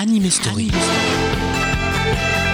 Anime Story. I'm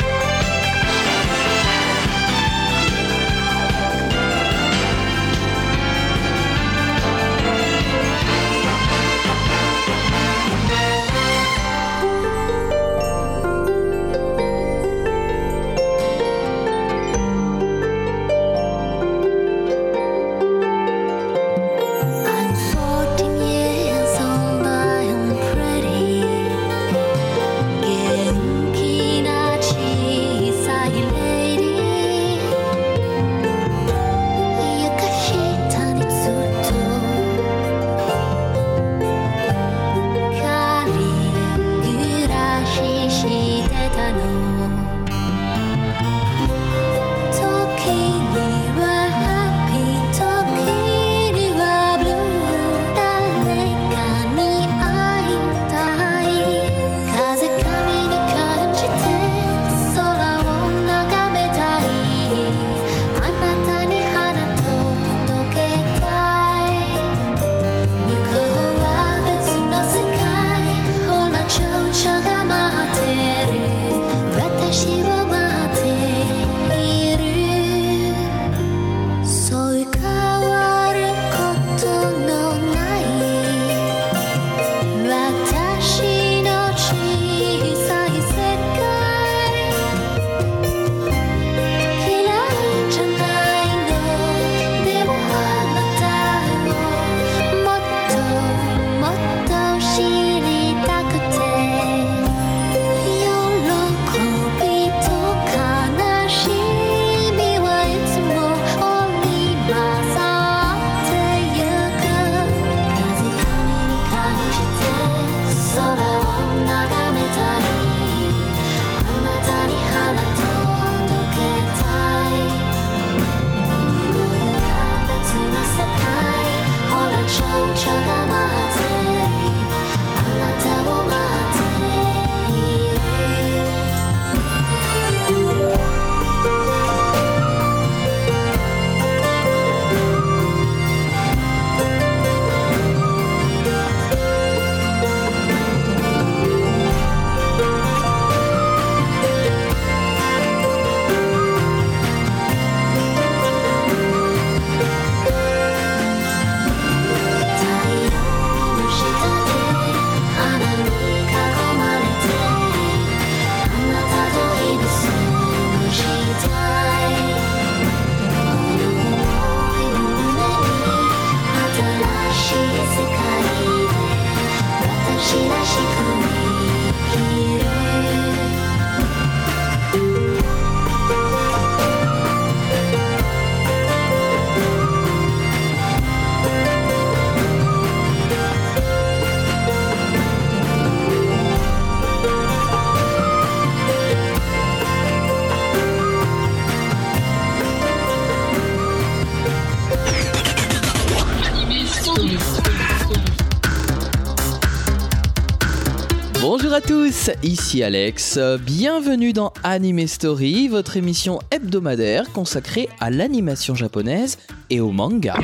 ici Alex. Bienvenue dans Anime Story, votre émission hebdomadaire consacrée à l'animation japonaise et au manga.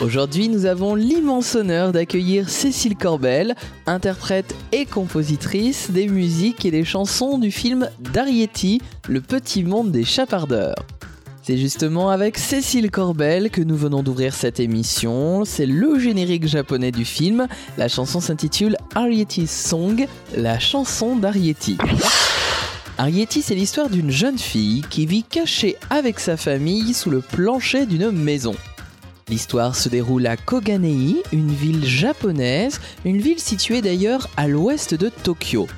Aujourd'hui, nous avons l'immense honneur d'accueillir Cécile Corbel, interprète et compositrice des musiques et des chansons du film d'Arietti, Le petit monde des chapardeurs. C'est justement avec Cécile Corbel que nous venons d'ouvrir cette émission. C'est le générique japonais du film. La chanson s'intitule Arietti's Song, la chanson d'Arietti. Arietti, c'est l'histoire d'une jeune fille qui vit cachée avec sa famille sous le plancher d'une maison. L'histoire se déroule à Koganei, une ville japonaise, une ville située d'ailleurs à l'ouest de Tokyo.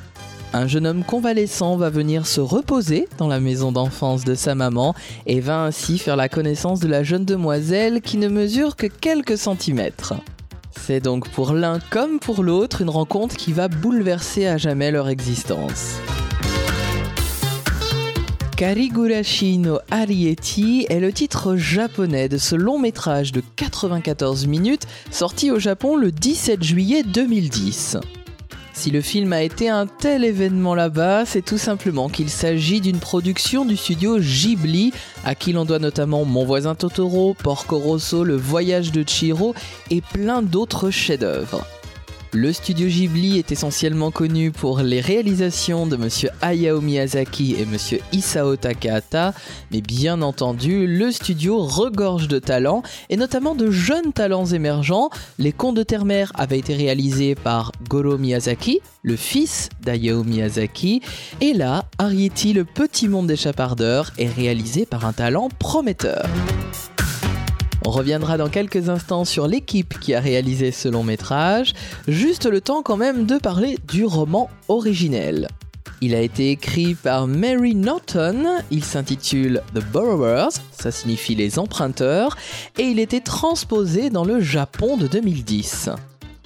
Un jeune homme convalescent va venir se reposer dans la maison d'enfance de sa maman et va ainsi faire la connaissance de la jeune demoiselle qui ne mesure que quelques centimètres. C'est donc pour l'un comme pour l'autre une rencontre qui va bouleverser à jamais leur existence. Karigurashi no Arietti est le titre japonais de ce long métrage de 94 minutes sorti au Japon le 17 juillet 2010. Si le film a été un tel événement là-bas, c'est tout simplement qu'il s'agit d'une production du studio Ghibli, à qui l'on doit notamment Mon voisin Totoro, Porco Rosso, Le voyage de Chihiro et plein d'autres chefs-d'œuvre. Le studio Ghibli est essentiellement connu pour les réalisations de monsieur Hayao Miyazaki et monsieur Isao Takahata, mais bien entendu, le studio regorge de talents et notamment de jeunes talents émergents. Les Contes de Terre-Mère avaient été réalisés par Goro Miyazaki, le fils d'Hayao Miyazaki, et là, Arrietty, le petit monde des chapardeurs, est réalisé par un talent prometteur. On reviendra dans quelques instants sur l'équipe qui a réalisé ce long métrage, juste le temps quand même de parler du roman originel. Il a été écrit par Mary Norton, il s'intitule The Borrowers, ça signifie les emprunteurs, et il était transposé dans le Japon de 2010.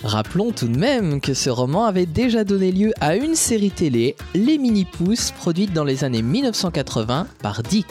Rappelons tout de même que ce roman avait déjà donné lieu à une série télé, Les Mini-Pousses, produite dans les années 1980 par Dick.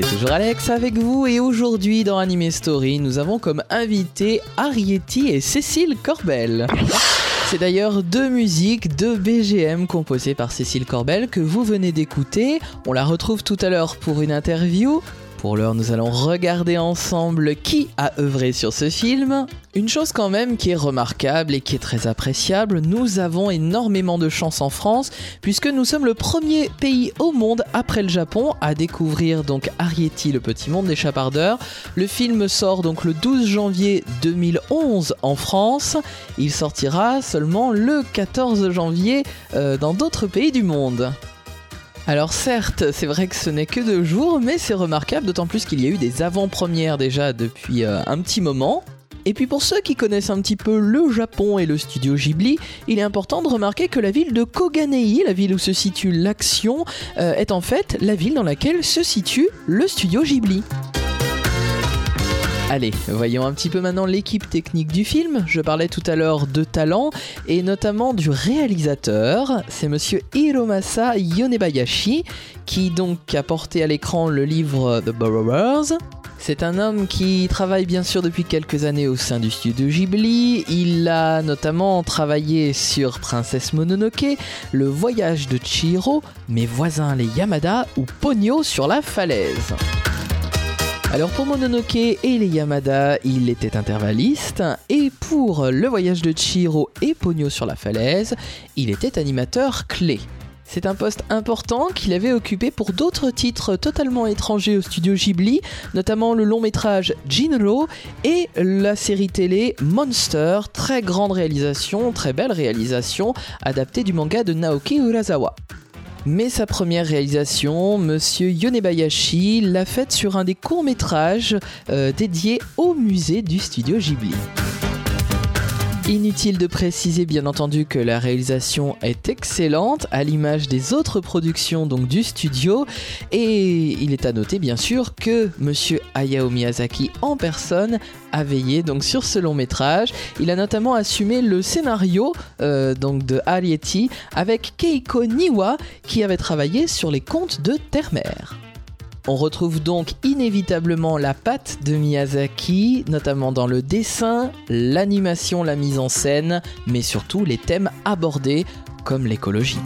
C'est toujours Alex avec vous et aujourd'hui dans Anime Story, nous avons comme invité Arietti et Cécile Corbel. C'est d'ailleurs deux musiques, deux BGM composées par Cécile Corbel que vous venez d'écouter. On la retrouve tout à l'heure pour une interview. Pour l'heure, nous allons regarder ensemble qui a œuvré sur ce film. Une chose quand même qui est remarquable et qui est très appréciable, nous avons énormément de chance en France puisque nous sommes le premier pays au monde après le Japon à découvrir donc Arietti, le petit monde des chapardeurs. Le film sort donc le 12 janvier 2011 en France. Il sortira seulement le 14 janvier euh, dans d'autres pays du monde. Alors certes, c'est vrai que ce n'est que deux jours, mais c'est remarquable, d'autant plus qu'il y a eu des avant-premières déjà depuis euh, un petit moment. Et puis pour ceux qui connaissent un petit peu le Japon et le studio Ghibli, il est important de remarquer que la ville de Koganei, la ville où se situe l'action, euh, est en fait la ville dans laquelle se situe le studio Ghibli. Allez, voyons un petit peu maintenant l'équipe technique du film. Je parlais tout à l'heure de talent et notamment du réalisateur. C'est monsieur Hiromasa Yonebayashi qui donc a porté à l'écran le livre The Borrowers. C'est un homme qui travaille bien sûr depuis quelques années au sein du studio Ghibli. Il a notamment travaillé sur Princesse Mononoke, Le voyage de Chihiro, Mes voisins les Yamada ou Pogno sur la falaise. Alors pour Mononoke et les Yamada, il était intervalliste, et pour Le voyage de Chihiro et Pogno sur la falaise, il était animateur clé. C'est un poste important qu'il avait occupé pour d'autres titres totalement étrangers au studio Ghibli, notamment le long métrage Jinro et la série télé Monster, très grande réalisation, très belle réalisation, adaptée du manga de Naoki Urasawa. Mais sa première réalisation, Monsieur Yonebayashi, l'a faite sur un des courts-métrages euh, dédiés au musée du studio Ghibli. Inutile de préciser bien entendu que la réalisation est excellente à l'image des autres productions donc du studio et il est à noter bien sûr que monsieur Hayao Miyazaki en personne a veillé sur ce long métrage. Il a notamment assumé le scénario euh, de Arietti avec Keiko Niwa qui avait travaillé sur les contes de Terre-Mère. On retrouve donc inévitablement la patte de Miyazaki, notamment dans le dessin, l'animation, la mise en scène, mais surtout les thèmes abordés, comme l'écologie.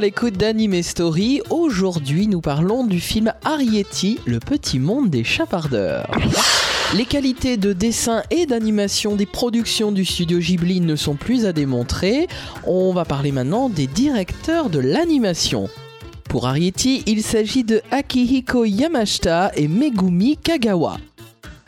À l'écoute d'Anime Story. Aujourd'hui, nous parlons du film Arietti, le petit monde des chapardeurs. Les qualités de dessin et d'animation des productions du studio Ghibli ne sont plus à démontrer. On va parler maintenant des directeurs de l'animation. Pour Arietti, il s'agit de Akihiko Yamashita et Megumi Kagawa.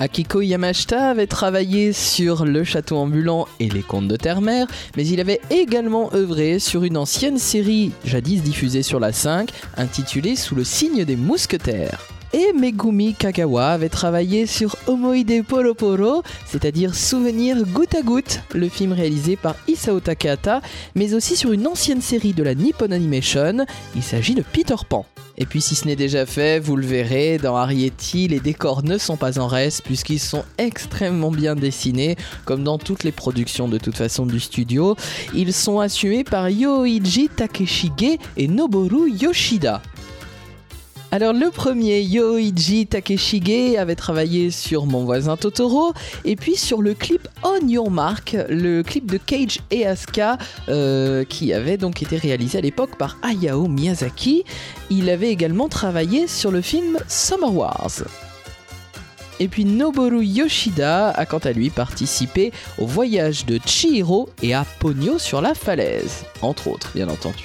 Akiko Yamashita avait travaillé sur Le Château ambulant et Les Contes de Terre-Mère, mais il avait également œuvré sur une ancienne série jadis diffusée sur la 5, intitulée Sous le signe des mousquetaires. Et Megumi Kagawa avait travaillé sur Omoide Poro Poro, c'est-à-dire Souvenir goutte à goutte, le film réalisé par Isao Takahata, mais aussi sur une ancienne série de la Nippon Animation, il s'agit de Peter Pan. Et puis si ce n'est déjà fait, vous le verrez, dans Arietti, les décors ne sont pas en reste puisqu'ils sont extrêmement bien dessinés, comme dans toutes les productions de toute façon du studio. Ils sont assumés par Yoichi Takeshige et Noboru Yoshida. Alors le premier, Yoichi Takeshige, avait travaillé sur Mon voisin Totoro et puis sur le clip On Your Mark, le clip de Cage et Asuka euh, qui avait donc été réalisé à l'époque par Hayao Miyazaki. Il avait également travaillé sur le film Summer Wars. Et puis Noboru Yoshida a quant à lui participé au voyage de Chihiro et à Ponyo sur la falaise, entre autres bien entendu.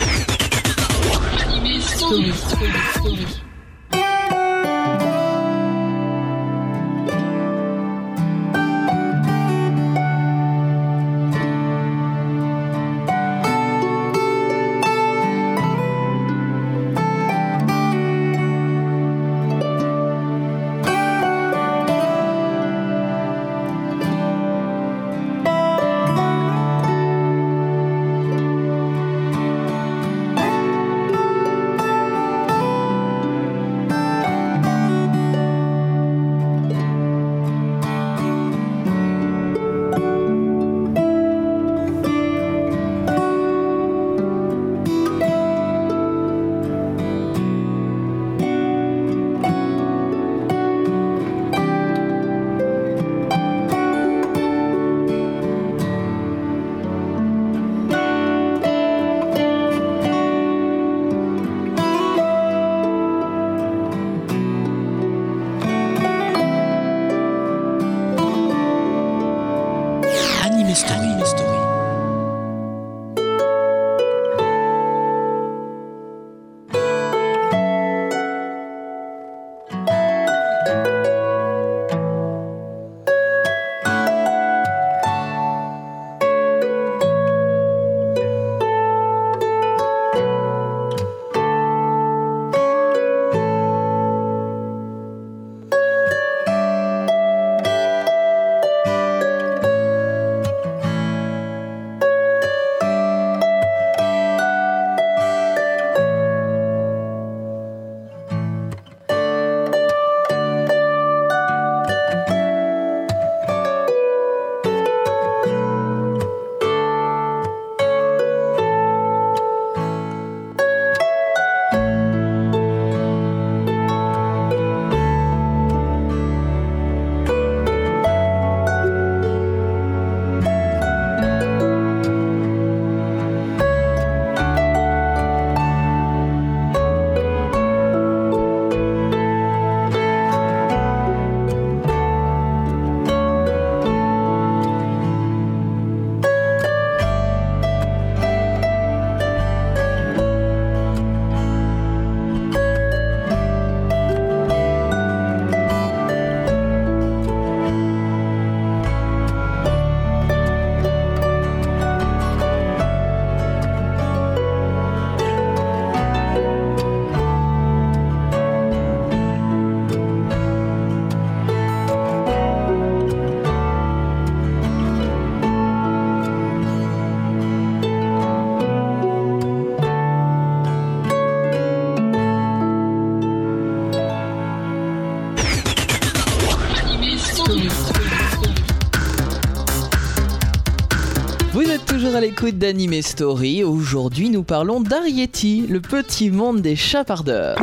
Toujours à l'écoute d'Anime Story. Aujourd'hui, nous parlons d'Arietti, le petit monde des chapardeurs.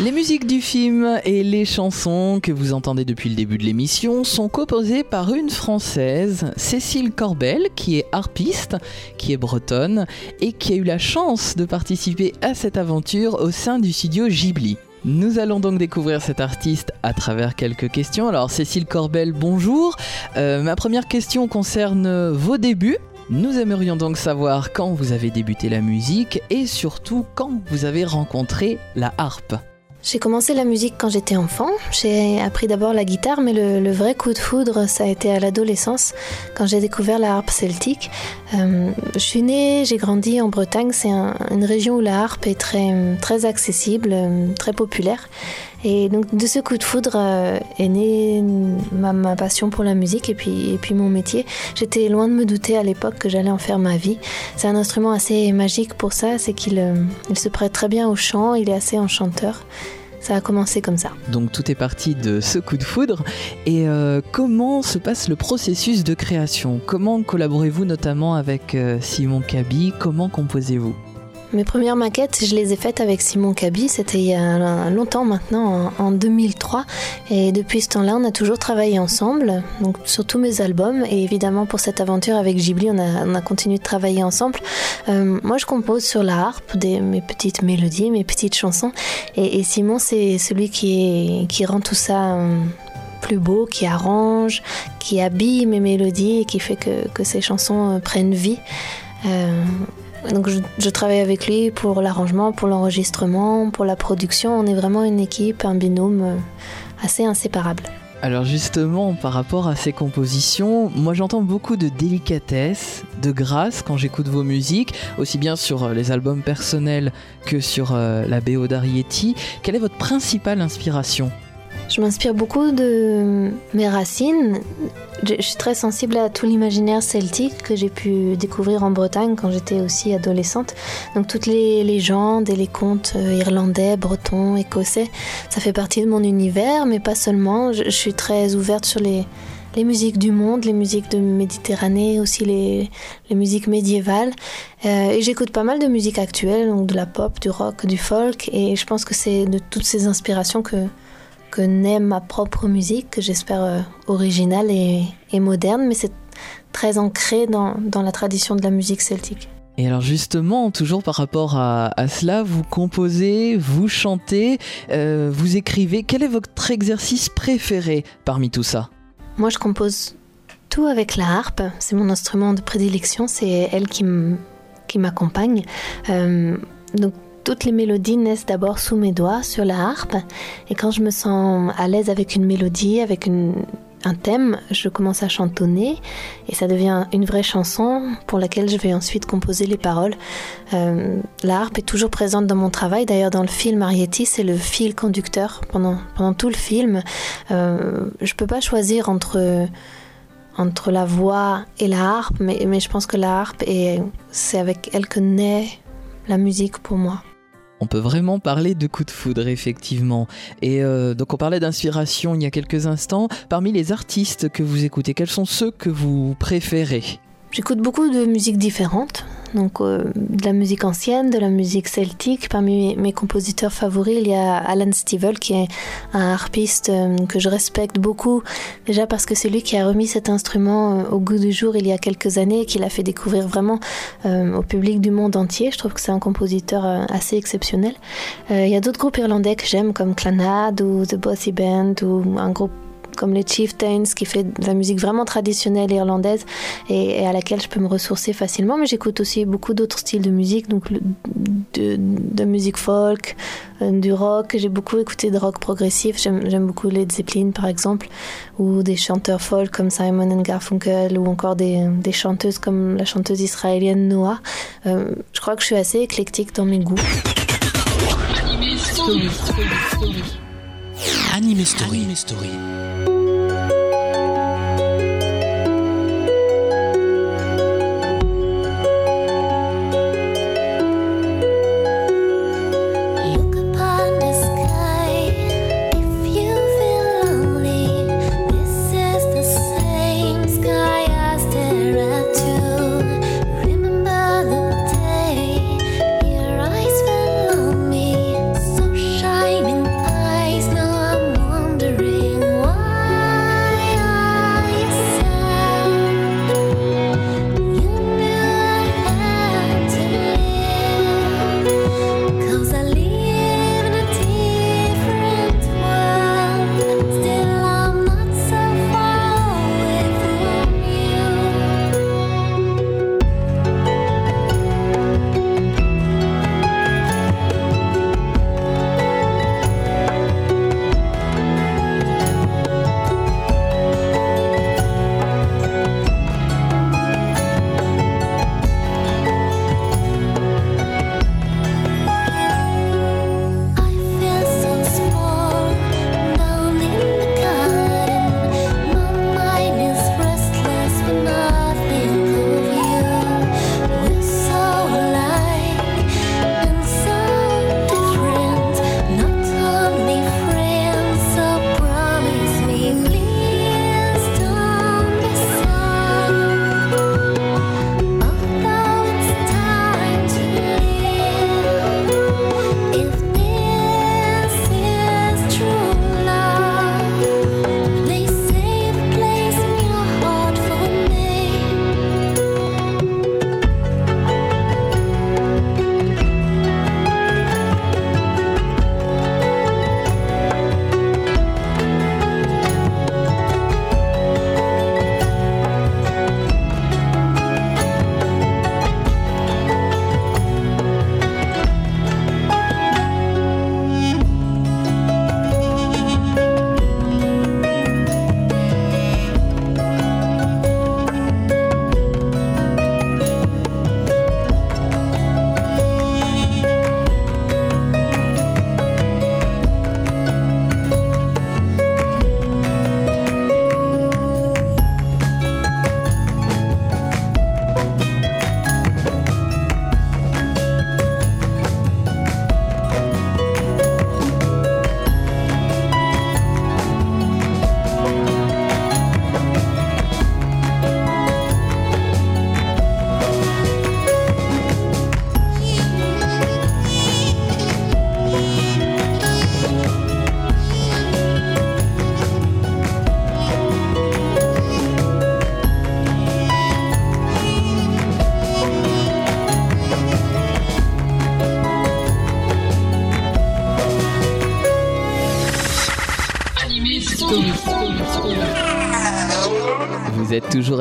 Les musiques du film et les chansons que vous entendez depuis le début de l'émission sont composées par une Française, Cécile Corbel, qui est harpiste, qui est bretonne et qui a eu la chance de participer à cette aventure au sein du studio Ghibli. Nous allons donc découvrir cet artiste à travers quelques questions. Alors Cécile Corbel, bonjour. Euh, ma première question concerne vos débuts. Nous aimerions donc savoir quand vous avez débuté la musique et surtout quand vous avez rencontré la harpe. J'ai commencé la musique quand j'étais enfant. J'ai appris d'abord la guitare, mais le, vrai coup de foudre, ça a été à l'adolescence, quand j'ai découvert la harpe celtique. Euh, je suis née, j'ai grandi en Bretagne. C'est un, une région où la harpe est très, très accessible, très populaire. Et donc de ce coup de foudre euh, est née ma, passion pour la musique et puis, et puis mon métier. J'étais loin de me douter à l'époque que j'allais en faire ma vie. C'est un instrument assez magique pour ça, c'est qu'il euh, se prête très bien au chant, il est assez enchanteur. Ça a commencé comme ça. Donc tout est parti de ce coup de foudre. Et euh, comment se passe le processus de création? Comment collaborez-vous notamment avec Simon Cabi Comment composez-vous? Mes premières maquettes, je les ai faites avec Simon Cabi, c'était il y a longtemps maintenant, en, en 2003. Et depuis ce temps-là, on a toujours travaillé ensemble, donc sur tous mes albums. Et évidemment, pour cette aventure avec Ghibli, on a, on a continué de travailler ensemble. Euh, moi, je compose sur la harpe mes petites mélodies, mes petites chansons. Et, Simon, c'est celui qui, rend tout ça euh, plus beau, qui arrange, qui habille mes mélodies et qui fait que, ces chansons prennent vie. Euh, donc je, je, travaille avec lui pour l'arrangement, pour l'enregistrement, pour la production. On est vraiment une équipe, un binôme euh, assez inséparable. Alors justement, par rapport à ces compositions, moi j'entends beaucoup de délicatesse, de grâce quand j'écoute vos musiques, aussi bien sur les albums personnels que sur euh, la BO d'Arietti. Quelle est votre principale inspiration? Je m'inspire beaucoup de mes racines. Je suis très sensible à tout l'imaginaire celtique que j'ai pu découvrir en Bretagne quand j'étais aussi adolescente. Donc toutes les légendes et les contes irlandais, bretons, écossais, ça fait partie de mon univers, mais pas seulement. Je, suis très ouverte sur les, musiques du monde, les musiques de Méditerranée, aussi les, les musiques médiévales. Euh, et j'écoute pas mal de musique actuelle, donc de la pop, du rock, du folk. Et je pense que c'est de toutes ces inspirations que, que naît ma propre musique, que j'espère euh, originale et, et, moderne, mais c'est très ancré dans, dans, la tradition de la musique celtique. Et alors justement, toujours par rapport à, à cela, vous composez, vous chantez, euh, vous écrivez. Quel est votre exercice préféré parmi tout ça? Moi, je compose tout avec la harpe. C'est mon instrument de prédilection. C'est elle qui m'accompagne. Euh, donc toutes les mélodies naissent d'abord sous mes doigts sur la harpe et quand je me sens à l'aise avec une mélodie, avec un thème, je commence à chantonner et ça devient une vraie chanson pour laquelle je vais ensuite composer les paroles. Euh, la harpe est toujours présente dans mon travail. D'ailleurs, dans le film Arietti, c'est le fil conducteur pendant, tout le film. Euh, je peux pas choisir entre entre la voix et la harpe, mais, mais je pense que la harpe, c'est avec elle que naît la musique pour moi. On peut vraiment parler de coup de foudre, effectivement. Et euh, donc on parlait d'inspiration il y a quelques instants. Parmi les artistes que vous écoutez, quels sont ceux que vous préférez? J'écoute beaucoup de musiques différentes, donc euh, de la musique ancienne, de la musique celtique. Parmi mes, compositeurs favoris, il y a Alan Stivell, qui est un harpiste euh, que je respecte beaucoup, déjà parce que c'est lui qui a remis cet instrument euh, au goût du jour il y a quelques années et qui l'a fait découvrir vraiment au public du monde entier. Je trouve que c'est un compositeur assez exceptionnel. il y a d'autres groupes irlandais que j'aime, comme Clanad ou The Bossy Band ou un groupe comme les Chieftains qui fait de la musique vraiment traditionnelle irlandaise et, à laquelle je peux me ressourcer facilement. Mais j'écoute aussi beaucoup d'autres styles de musique donc de, musique folk euh, du rock. J'ai beaucoup écouté de rock progressif. J'aime beaucoup Led Zeppelin par exemple ou des chanteurs folk comme Simon and Garfunkel ou encore des, chanteuses comme la chanteuse israélienne Noah euh, je crois que je suis assez éclectique dans mes goûts. Anime Story. Anime Story.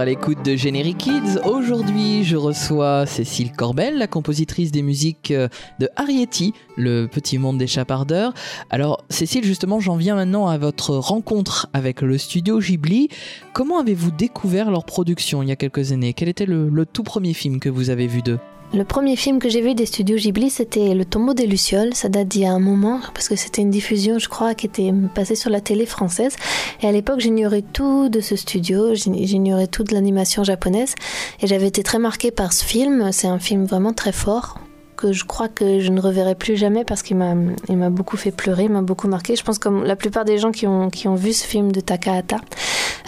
À l'écoute de Générique Kids. Aujourd'hui, je reçois Cécile Corbel, la compositrice des musiques euh, de Arietti, le petit monde des chapardeurs. Alors, Cécile, justement, j'en viens maintenant à votre rencontre avec le studio Ghibli. Comment avez-vous découvert leur production il y a quelques années? Quel était le, le tout premier film que vous avez vu d'eux? Le premier film que j'ai vu des studios Ghibli, c'était Le tombeau des Lucioles. Ça date d'il y a un moment, parce que c'était une diffusion, je crois, qui était passée sur la télé française. Et à l'époque, j'ignorais tout de ce studio, j'ign- j'ignorais tout de l'animation japonaise. Et j'avais été très marquée par ce film. C'est un film vraiment très fort que je crois que je ne reverrai plus jamais parce qu'il m'a beaucoup fait pleurer, m'a beaucoup marqué. Je pense comme la plupart des gens qui ont, qui ont vu ce film de Takahata.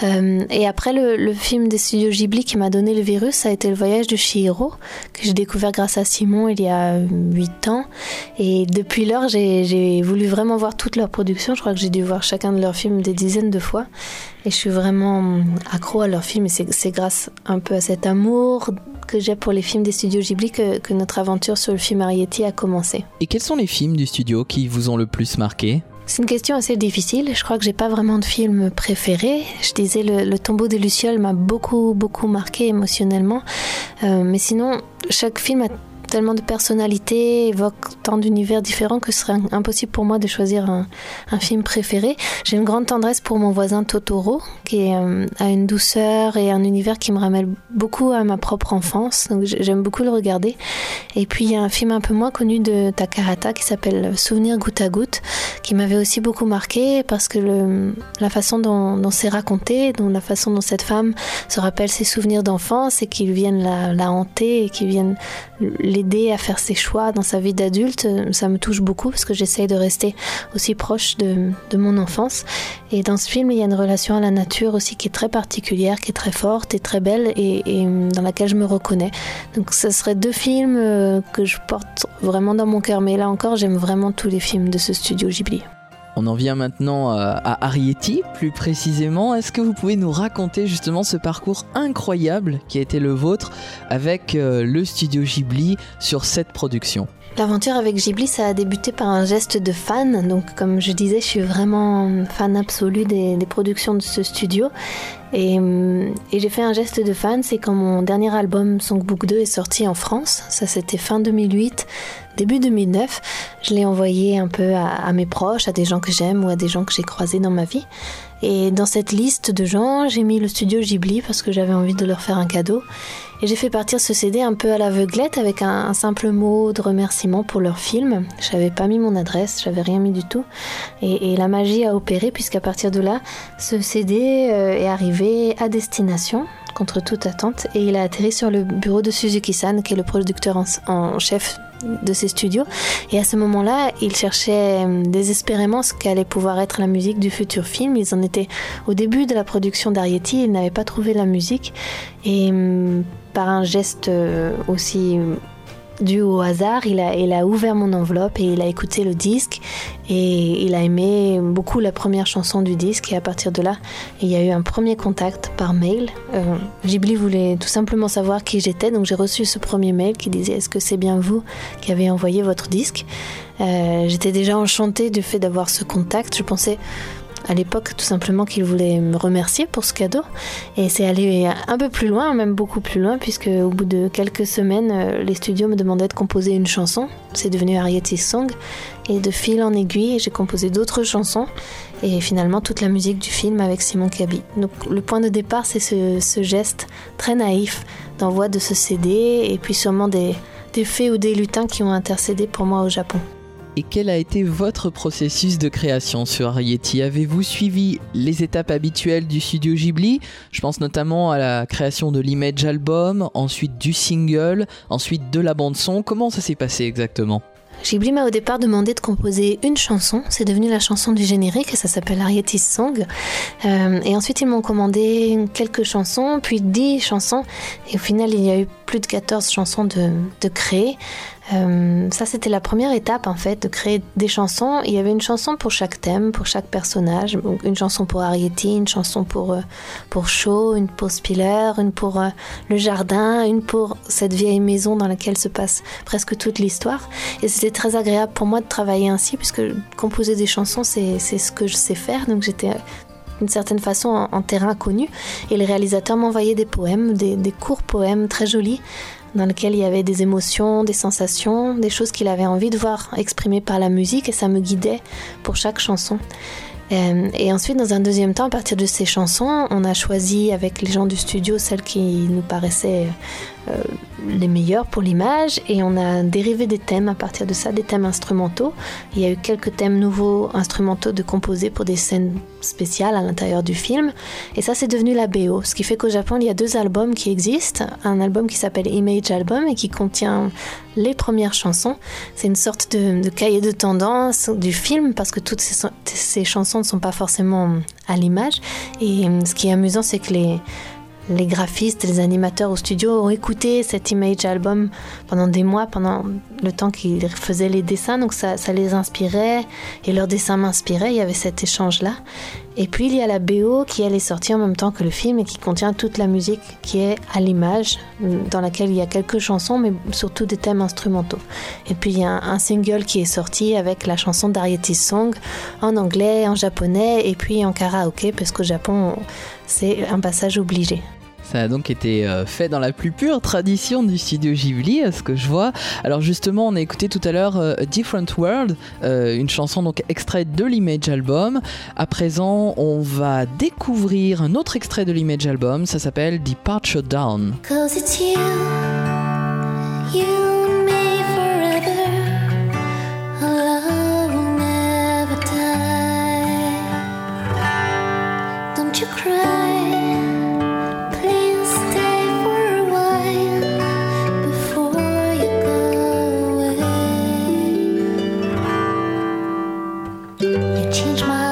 Euh, et après, le, film des studios Ghibli qui m'a donné le virus, ça a été Le voyage de Chihiro, que j'ai découvert grâce à Simon il y a 8 ans. Et depuis lors, j'ai voulu vraiment voir toute leur production. Je crois que j'ai dû voir chacun de leurs films des dizaines de fois. Et je suis vraiment accro à leurs films. Et c'est c'est grâce un peu à cet amour que j'ai pour les films des studios Ghibli que, que notre aventure sur le film Arietti a commencé. Et quels sont les films du studio qui vous ont le plus marqué? C'est une question assez difficile. Je crois que j'ai pas vraiment de film préféré. Je disais le, tombeau des lucioles m'a beaucoup beaucoup marqué émotionnellement. Euh, mais sinon, chaque film a tellement de personnalités, évoque tant d'univers différents que ce serait impossible pour moi de choisir un, film préféré. J'ai une grande tendresse pour mon voisin Totoro, qui euh, a une douceur et un univers qui me ramène beaucoup à ma propre enfance. Donc j'aime beaucoup le regarder. Et puis il y a un film un peu moins connu de Takahata qui s'appelle Souvenir goutte à goutte, qui m'avait aussi beaucoup marqué parce que la façon dont, dont c'est raconté, dont la façon dont cette femme se rappelle ses souvenirs d'enfance et qu'ils viennent la, la hanter et qu'ils viennent l'aider à faire ses choix dans sa vie d'adulte, ça me touche beaucoup parce que j'essaye de rester aussi proche de, de mon enfance. Et dans ce film, il y a une relation à la nature aussi qui est très particulière, qui est très forte et très belle et, et dans laquelle je me reconnais. Donc ce serait deux films euh, que je porte vraiment dans mon cœur. Mais là encore, j'aime vraiment tous les films de ce studio Ghibli. On en vient maintenant à, à Arietti, plus précisément. Est-ce que vous pouvez nous raconter justement ce parcours incroyable qui a été le vôtre avec euh, le studio Ghibli sur cette production? L'aventure avec Ghibli, ça a débuté par un geste de fan. Donc, comme je disais, je suis vraiment fan absolu des productions de ce studio. Et, hum, et j'ai fait un geste de fan, c'est quand mon dernier album Songbook 2 est sorti en France. Ça, c'était fin 2008, début 2009. Je l'ai envoyé un peu à, à mes proches, à des gens que j'aime ou à des gens que j'ai croisés dans ma vie. Et dans cette liste de gens, j'ai mis le studio Ghibli parce que j'avais envie de leur faire un cadeau. Et j'ai fait partir ce CD un peu à l'aveuglette avec un, simple mot de remerciement pour leur film. J'avais pas mis mon adresse, j'avais rien mis du tout. Et, et la magie a opéré puisqu'à partir de là, ce CD euh, est arrivé à destination contre toute attente et il a atterri sur le bureau de Suzuki-san qui est le producteur en, chef de ces studios. Et à ce moment-là, ils cherchaient euh, désespérément ce qu'allait pouvoir être la musique du futur film. Ils en étaient au début de la production d'Arietti, ils n'avaient pas trouvé la musique. Et hum, par un geste euh, aussi dû au hasard, il a, ouvert mon enveloppe et il a écouté le disque et il a aimé beaucoup la première chanson du disque et à partir de là, il y a eu un premier contact par mail. Euh, Ghibli voulait tout simplement savoir qui j'étais, donc j'ai reçu ce premier mail qui disait est-ce que c'est bien vous qui avez envoyé votre disque? Euh, J'étais déjà enchantée du fait d'avoir ce contact. Je pensais à l'époque tout simplement qu'il voulait me remercier pour ce cadeau. Et c'est allé un peu plus loin, même beaucoup plus loin, puisque au bout de quelques semaines, euh, les studios me demandaient de composer une chanson. C'est devenu Arietti's Song. Et de fil en aiguille, j'ai composé d'autres chansons. Et finalement, toute la musique du film avec Simon Kabi. Donc le point de départ, c'est ce, geste très naïf d'envoi de ce CD, et puis sûrement des fées ou des lutins qui ont intercédé pour moi au Japon. Et quel a été votre processus de création sur Arietti Avez-vous suivi les étapes habituelles du studio Ghibli? Je pense notamment à la création de l'image album, ensuite du single, ensuite de la bande son. Comment ça s'est passé exactement? Ghibli m'a au départ demandé de composer une chanson, c'est devenu la chanson du générique et ça s'appelle Arietti's Song. Euh, et ensuite ils m'ont commandé quelques chansons, puis 10 chansons, et au final il y a eu plus de 14 chansons de, de créer. Euh, ça c'était la première étape en fait, de créer des chansons. Il y avait une chanson pour chaque thème, pour chaque personnage, une chanson pour Arietti, une chanson pour, euh, pour Shaw, une pour Spiller, une pour euh, le jardin, une pour cette vieille maison dans laquelle se passe presque toute l'histoire. Et c'était très agréable pour moi de travailler ainsi, puisque composer des chansons, c'est ce que je sais faire. Donc j'étais d'une certaine façon en, terrain inconnu. Et le réalisateur m'envoyait des poèmes, des courts poèmes très jolis dans lesquels il y avait des émotions, des sensations, des choses qu'il avait envie de voir exprimées par la musique et ça me guidait pour chaque chanson. Euh, et ensuite, dans un deuxième temps, à partir de ces chansons, on a choisi avec les gens du studio celles qui nous paraissaient les meilleures pour l'image et on a dérivé des thèmes à partir de ça, des thèmes instrumentaux. Il y a eu quelques thèmes nouveaux instrumentaux de composer pour des scènes spéciales à l'intérieur du film et ça c'est devenu la BO. Ce qui fait qu'au Japon il y a deux albums qui existent, un album qui s'appelle Image Album et qui contient les premières chansons. C'est une sorte de, cahier de tendance du film parce que toutes ces, ces chansons ne sont pas forcément à l'image et euh, ce qui est amusant c'est que les les graphistes, les animateurs au studio ont écouté cet image album pendant des mois, pendant le temps qu'ils faisaient les dessins, donc ça, les inspirait et leurs dessins m'inspiraient, il y avait cet échange-là. Et puis il y a la BO qui elle est sortie en même temps que le film et qui contient toute la musique qui est à l'image, dans laquelle il y a quelques chansons, mais surtout des thèmes instrumentaux. Et puis il y a un, single qui est sorti avec la chanson d'Arietis Song en anglais, en japonais et puis en karaoké, parce qu'au Japon c'est un passage obligé. Ça a donc été euh, fait dans la plus pure tradition du studio Ghibli, à ce que je vois. Alors justement, on a écouté tout à l'heure euh, A Different World, euh, une chanson donc extraite de l'Image Album. À présent, on va découvrir un autre extrait de l'Image Album, ça s'appelle Departure Down. It's you change my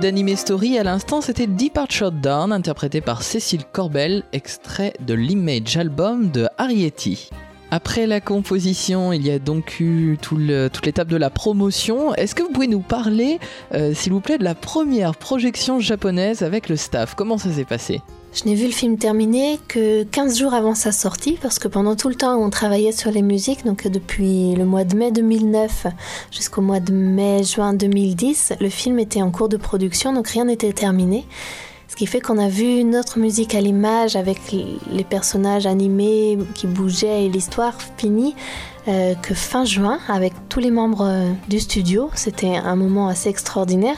d'Anime Story. À l'instant, c'était Departure Down, interprété par Cécile Corbel, extrait de l'Image Album de Arietti. Après la composition, il y a donc eu toute l'étape de la promotion. Est-ce que vous pouvez nous parler, euh, s'il vous plaît, de la première projection japonaise avec le staff? Comment ça s'est passé? Je n'ai vu le film terminé que 15 jours avant sa sortie, parce que pendant tout le temps où on travaillait sur les musiques, donc depuis le mois de mai 2009 jusqu'au mois de mai-juin 2010, le film était en cours de production, donc rien n'était terminé. Ce qui fait qu'on a vu notre musique à l'image avec les personnages animés qui bougeaient et l'histoire finie euh, que fin juin avec tous les membres euh, du studio. C'était un moment assez extraordinaire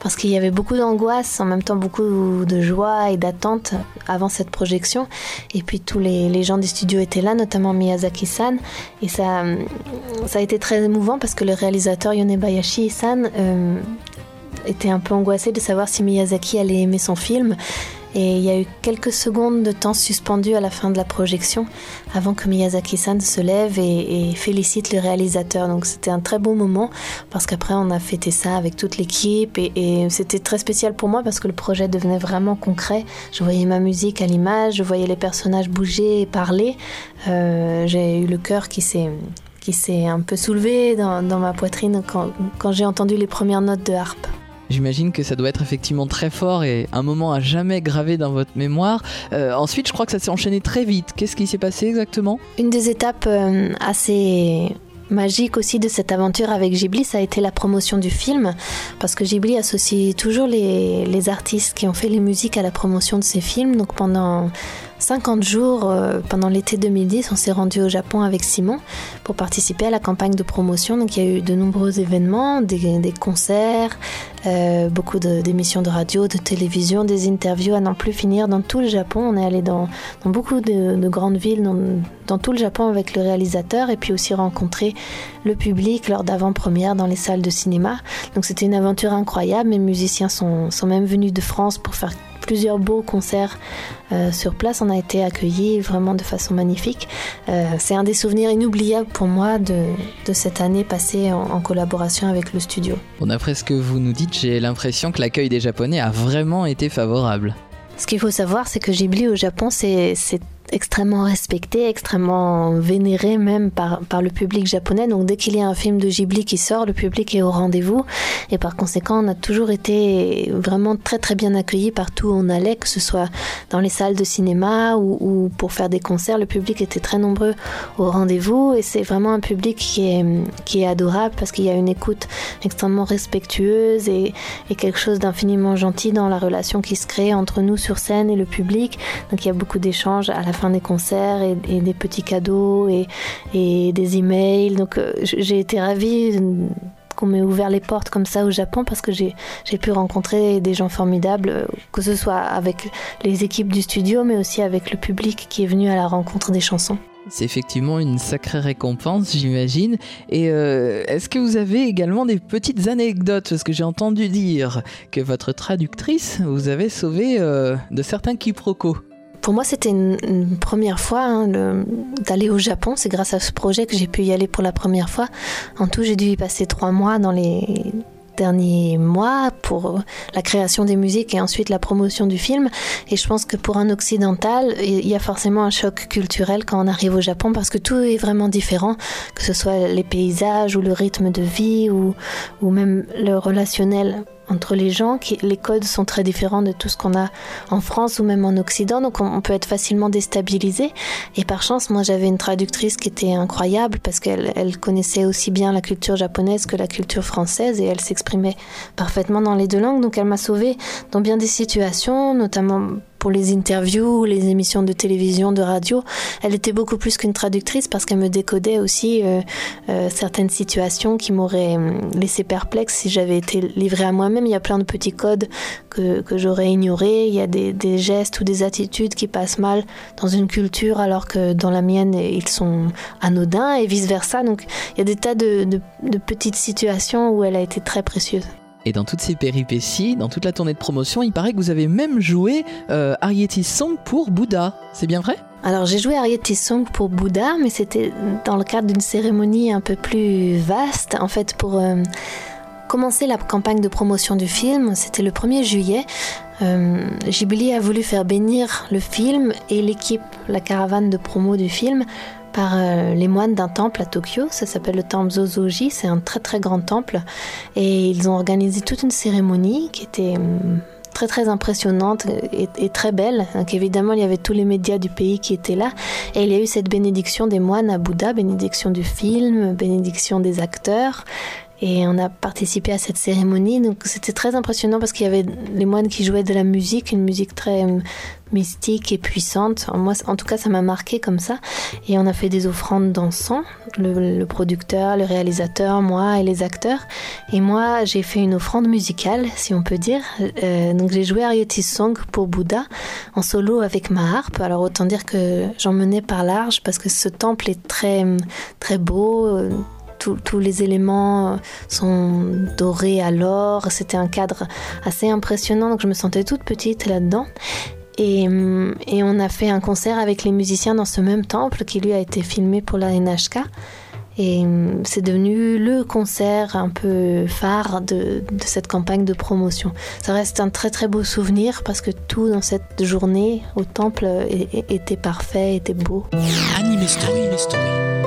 parce qu'il y avait beaucoup d'angoisse, en même temps beaucoup de joie et d'attente avant cette projection. Et puis tous les, gens du studio étaient là, notamment Miyazaki-san. Et ça, ça a été très émouvant parce que le réalisateur Yonebayashi-san euh, était un peu angoissé de savoir si Miyazaki allait aimer son film. Et il y a eu quelques secondes de temps suspendu à la fin de la projection avant que Miyazaki-san se lève et, félicite le réalisateur. Donc c'était un très beau moment parce qu'après on a fêté ça avec toute l'équipe et, et c'était très spécial pour moi parce que le projet devenait vraiment concret. Je voyais ma musique à l'image, je voyais les personnages bouger et parler. Euh, J'ai eu le cœur qui s'est qui s'est un peu soulevé dans, dans ma poitrine quand, quand j'ai entendu les premières notes de harpe. J'imagine que ça doit être effectivement très fort et un moment à jamais gravé dans votre mémoire. Euh, ensuite, je crois que ça s'est enchaîné très vite. Qu'est-ce qui s'est passé exactement? Une des étapes euh, assez magiques aussi de cette aventure avec Ghibli, ça a été la promotion du film, parce que Ghibli associe toujours les, les artistes qui ont fait les musiques à la promotion de ses films. Donc pendant 50 jours euh, pendant l'été 2010, on s'est rendu au Japon avec Simon pour participer à la campagne de promotion. Donc il y a eu de nombreux événements, des, concerts, euh, beaucoup d'émissions de, radio, de télévision, des interviews à n'en plus finir dans tout le Japon. On est allé dans, beaucoup de, de, grandes villes, dans, dans, tout le Japon avec le réalisateur et puis aussi rencontrer le public lors d'avant-première dans les salles de cinéma. Donc c'était une aventure incroyable. Mes musiciens sont, sont même venus de France pour faire plusieurs beaux concerts euh, sur place. On a été accueillis vraiment de façon magnifique. Euh, c'est un des souvenirs inoubliables pour moi de, de cette année passée en, en, collaboration avec le studio. Bon, D'après ce que vous nous dites, j'ai l'impression que l'accueil des Japonais a vraiment été favorable. Ce qu'il faut savoir, c'est que Ghibli au Japon, c'est extrêmement respecté, extrêmement vénéré même par, par le public japonais. Donc dès qu'il y a un film de Ghibli qui sort, le public est au rendez-vous. Et par conséquent, on a toujours été vraiment très très bien accueillis partout où on allait, que ce soit dans les salles de cinéma ou, ou pour faire des concerts. Le public était très nombreux au rendez-vous et c'est vraiment un public qui est, qui est adorable parce qu'il y a une écoute extrêmement respectueuse et, et quelque chose d'infiniment gentil dans la relation qui se crée entre nous sur scène et le public. Donc il y a beaucoup d'échanges à la fin des concerts et, des petits cadeaux et, des emails. Donc euh, j'ai été ravie qu'on m'ait ouvert les portes comme ça au Japon parce que j'ai pu rencontrer des gens formidables, que ce soit avec les équipes du studio mais aussi avec le public qui est venu à la rencontre des chansons. C'est effectivement une sacrée récompense, j'imagine. Et euh, est-ce que vous avez également des petites anecdotes? Parce que j'ai entendu dire que votre traductrice vous avait sauvé euh, de certains quiproquos pour moi, c'était une, première fois hein, d'aller au Japon. C'est grâce à ce projet que j'ai pu y aller pour la première fois. En tout, j'ai dû y passer trois mois dans les derniers mois pour la création des musiques et ensuite la promotion du film. Et je pense que pour un occidental, il y a forcément un choc culturel quand on arrive au Japon parce que tout est vraiment différent, que ce soit les paysages ou le rythme de vie ou même le relationnel entre les gens, les codes sont très différents de tout ce qu'on a en France ou même en Occident, donc on, on peut être facilement déstabilisé. Et par chance, moi j'avais une traductrice qui était incroyable parce qu'elle elle connaissait aussi bien la culture japonaise que la culture française et elle s'exprimait parfaitement dans les deux langues, donc elle m'a sauvée dans bien des situations, notamment pour les interviews, les émissions de télévision, de radio. Elle était beaucoup plus qu'une traductrice parce qu'elle me décodait aussi euh, euh, certaines situations qui m'auraient laissé perplexe si j'avais été livrée à moi-même. Il y a plein de petits codes que, que j'aurais ignorés. Il y a des, gestes ou des attitudes qui passent mal dans une culture alors que dans la mienne, ils sont anodins et vice-versa. Donc il y a des tas de petites situations où elle a été très précieuse. Et dans toutes ces péripéties, dans toute la tournée de promotion, il paraît que vous avez même joué euh, Song pour Bouddha. C'est bien vrai? Alors j'ai joué Arietis Song pour Bouddha, mais c'était dans le cadre d'une cérémonie un peu plus vaste, en fait pour euh, commencer la campagne de promotion du film. C'était le 1er juillet. Euh, Ghibli a voulu faire bénir le film et l'équipe, la caravane de promo du film, par euh, les moines d'un temple à Tokyo. Ça s'appelle le temple Zozoji. C'est un très très grand temple. Et ils ont organisé toute une cérémonie qui était euh, très très impressionnante et, et très belle. Donc évidemment, il y avait tous les médias du pays qui étaient là. Et il y a eu cette bénédiction des moines à Bouddha, bénédiction du film, bénédiction des acteurs. Et on a participé à cette cérémonie. Donc c'était très impressionnant parce qu'il y avait les moines qui jouaient de la musique, une musique très euh, mystique et puissante. Moi, en tout cas, ça m'a marqué comme ça. Et on a fait des offrandes d'encens, le, le producteur, le réalisateur, moi et les acteurs. Et moi, j'ai fait une offrande musicale, si on peut dire. Euh, donc j'ai joué Arietis Song pour Bouddha en solo avec ma harpe. Alors autant dire que j'en menais par large parce que ce temple est très très beau. Euh, tous- les éléments euh, sont dorés à l'or. C'était un cadre assez impressionnant, donc je me sentais toute petite là-dedans. Et, hum, et on a fait un concert avec les musiciens dans ce même temple qui lui a été filmé pour la NHK. Et hum, c'est devenu le concert un peu phare de, cette campagne de promotion. Ça reste un très très beau souvenir parce que tout dans cette journée au temple euh, était parfait, était beau. Anime Story. Anime Story.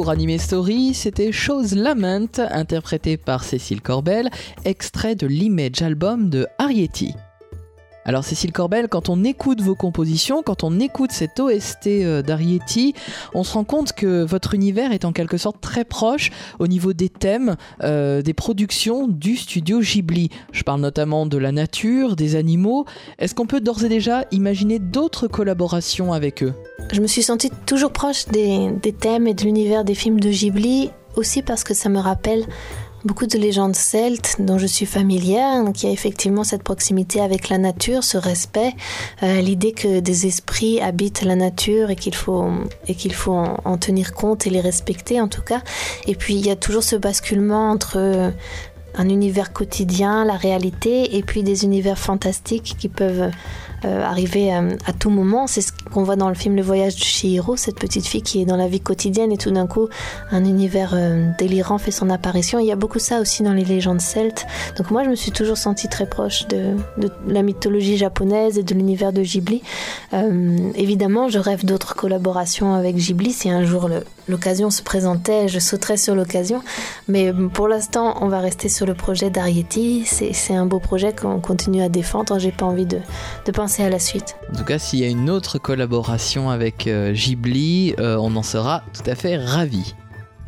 Pour Anime Story, c'était Chose Lament, interprété par Cécile Corbel, extrait de l'image album de Arietti. Alors Cécile Corbel, quand on écoute vos compositions, quand on écoute cette OST euh, d'Arietti, on se rend compte que votre univers est en quelque sorte très proche au niveau des thèmes, euh, des productions du studio Ghibli. Je parle notamment de la nature, des animaux. Est-ce qu'on peut d'ores et déjà imaginer d'autres collaborations avec eux? Je me suis sentie toujours proche des, des thèmes et de l'univers des films de Ghibli, aussi parce que ça me rappelle beaucoup de légendes celtes dont je suis familière, donc il y a effectivement cette proximité avec la nature, ce respect, euh, l'idée que des esprits habitent la nature et qu'il faut, et qu'il faut en, en tenir compte et les respecter en tout cas. Et puis il y a toujours ce basculement entre euh, un univers quotidien, la réalité, et puis des univers fantastiques qui peuvent euh, arriver euh, à tout moment. C'est ce qu'on voit dans le film Le voyage de Chihiro, cette petite fille qui est dans la vie quotidienne et tout d'un coup un univers euh, délirant fait son apparition. Il y a beaucoup ça aussi dans les légendes celtes. Donc moi je me suis toujours sentie très proche de, de la mythologie japonaise et de l'univers de Ghibli. Évidemment je rêve d'autres collaborations avec Ghibli si un jour le- l'occasion se présentait, je sauterais sur l'occasion. Mais pour l'instant on va rester sur le projet d'Arietti. C'est un beau projet qu'on continue à défendre. J'ai pas envie de, de penser à la suite. En tout cas, s'il y a une autre collaboration avec euh, Ghibli, euh, on en sera tout à fait ravis.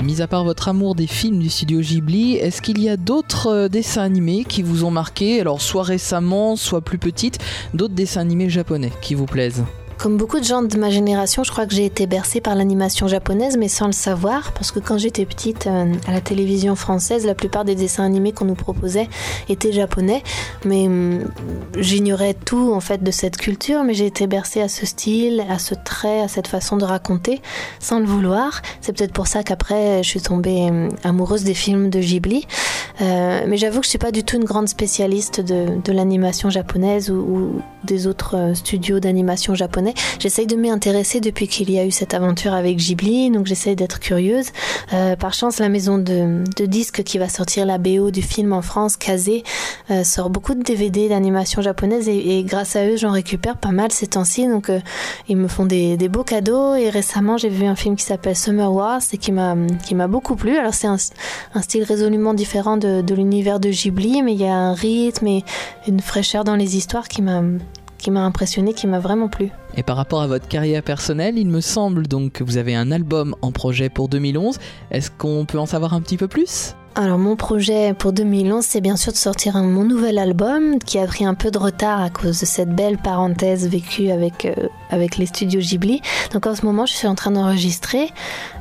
Mis à part votre amour des films du studio Ghibli, est-ce qu'il y a d'autres euh, dessins animés qui vous ont marqué, alors soit récemment, soit plus petites, d'autres dessins animés japonais qui vous plaisent? Comme beaucoup de gens de ma génération, je crois que j'ai été bercée par l'animation japonaise, mais sans le savoir, parce que quand j'étais petite, euh, à la télévision française, la plupart des dessins animés qu'on nous proposait étaient japonais, mais hum, j'ignorais tout en fait de cette culture, mais j'ai été bercée à ce style, à ce trait, à cette façon de raconter, sans le vouloir. C'est peut-être pour ça qu'après, je suis tombée hum, amoureuse des films de Ghibli. Euh, mais j'avoue que je suis pas du tout une grande spécialiste de, l'animation japonaise ou, ou des autres euh, studios d'animation japonais. J'essaye de m'y intéresser depuis qu'il y a eu cette aventure avec Ghibli, donc j'essaye d'être curieuse. Euh, par chance, la maison de, disques qui va sortir la BO du film en France, Kazé, euh, sort beaucoup de DVD d'animation japonaise et, grâce à eux, j'en récupère pas mal ces temps-ci. Donc euh, ils me font des, beaux cadeaux et récemment, j'ai vu un film qui s'appelle Summer Wars et qui m'a beaucoup plu. Alors c'est un, style résolument différent de l'univers de Ghibli, mais il y a un rythme et une fraîcheur dans les histoires qui m'a qui m'a impressionné, qui m'a vraiment plu. Et par rapport à votre carrière personnelle, il me semble donc que vous avez un album en projet pour 2011. Est-ce qu'on peut en savoir un petit peu plus? Alors mon projet pour 2011, c'est bien sûr de sortir un- mon nouvel album qui a pris un peu de retard à cause de cette belle parenthèse vécue avec, euh, avec les studios Ghibli. Donc en ce moment, je suis en train d'enregistrer.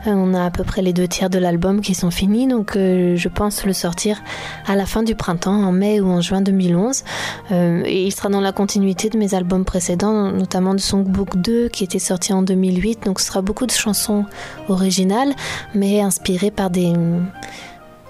Euh, on a à peu près les deux tiers de l'album qui sont finis, donc euh, je pense le sortir à la fin du printemps, en mai ou en juin 2011. Euh, et il sera dans la continuité de mes albums précédents, notamment de Songbook 2 qui était sorti en 2008. Donc ce sera beaucoup de chansons originales, mais inspirées par des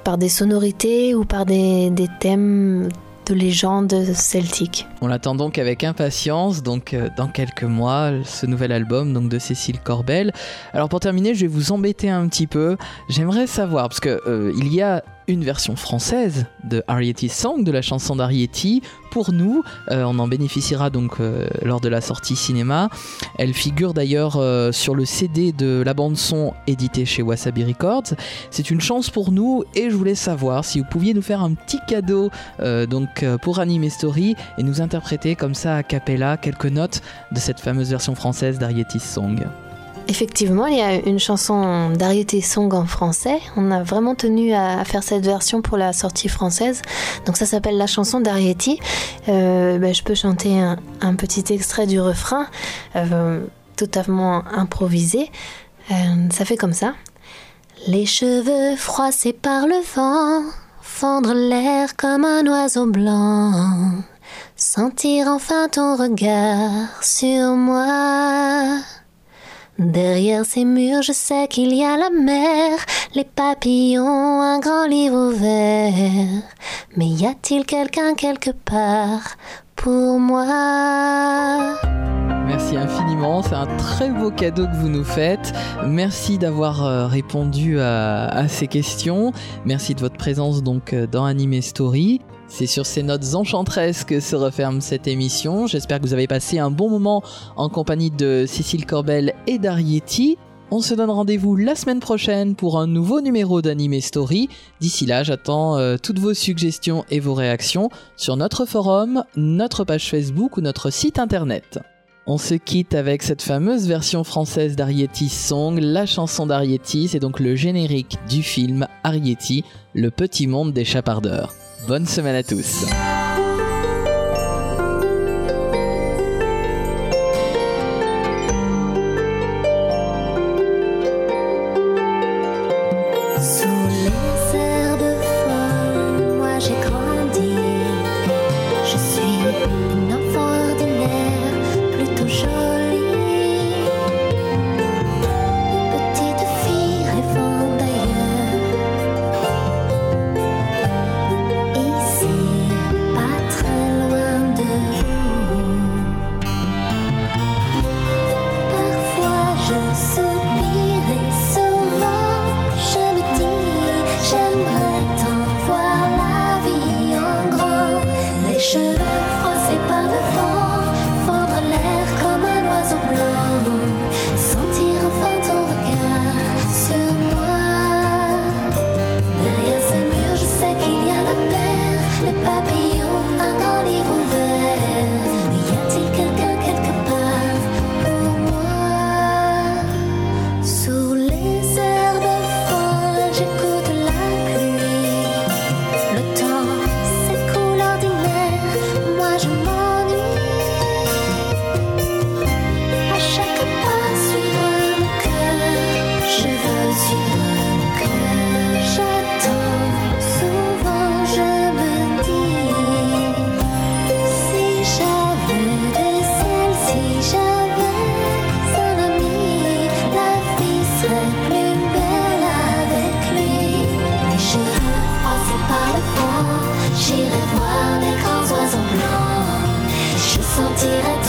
par des sonorités ou par des, thèmes de légendes celtiques. On l'attend donc avec impatience, donc euh, dans quelques mois, ce nouvel album donc de Cécile Corbel. Alors pour terminer, je vais vous embêter un petit peu. J'aimerais savoir parce que euh, il y a une version française de Arietty's Song, de la chanson d'Arietty. Pour nous, euh, on en bénéficiera donc euh, lors de la sortie cinéma. Elle figure d'ailleurs euh, sur le CD de la bande son édité chez Wasabi Records. C'est une chance pour nous et je voulais savoir si vous pouviez nous faire un petit cadeau donc pour Anime Story et nous interpréter comme ça a cappella quelques notes de cette fameuse version française d'Arietty's Song. Effectivement, il y a une chanson d'Ariete Song en français. On a vraiment tenu à, faire cette version pour la sortie française. Donc ça s'appelle la chanson d'Ariety. Euh, ben, je peux chanter un, un petit extrait du refrain, euh, totalement improvisé. Euh, ça fait comme ça. Les cheveux froissés par le vent, fendre l'air comme un oiseau blanc, sentir enfin ton regard sur moi. Derrière ces murs, je sais qu'il y a la mer, les papillons, un grand livre ouvert. Mais y a-t-il quelqu'un quelque part pour moi? Merci infiniment, c'est un très beau cadeau que vous nous faites. Merci d'avoir euh, répondu à, ces questions. Merci de votre présence donc euh, dans Anime Story. C'est sur ces notes enchanteresses que se referme cette émission. J'espère que vous avez passé un bon moment en compagnie de Cécile Corbel et d'Ariety. On se donne rendez-vous la semaine prochaine pour un nouveau numéro d'Anime Story. D'ici là, j'attends euh, toutes vos suggestions et vos réactions sur notre forum, notre page Facebook ou notre site internet. On se quitte avec cette fameuse version française d'Arietty's Song, la chanson d'Ariety, c'est donc le générique du film Ariety, le petit monde des chapardeurs. Bonne semaine à tous. Plus belle avec lui, je pense par le froid, j'irai voir des grands oiseaux blancs, je sentirai.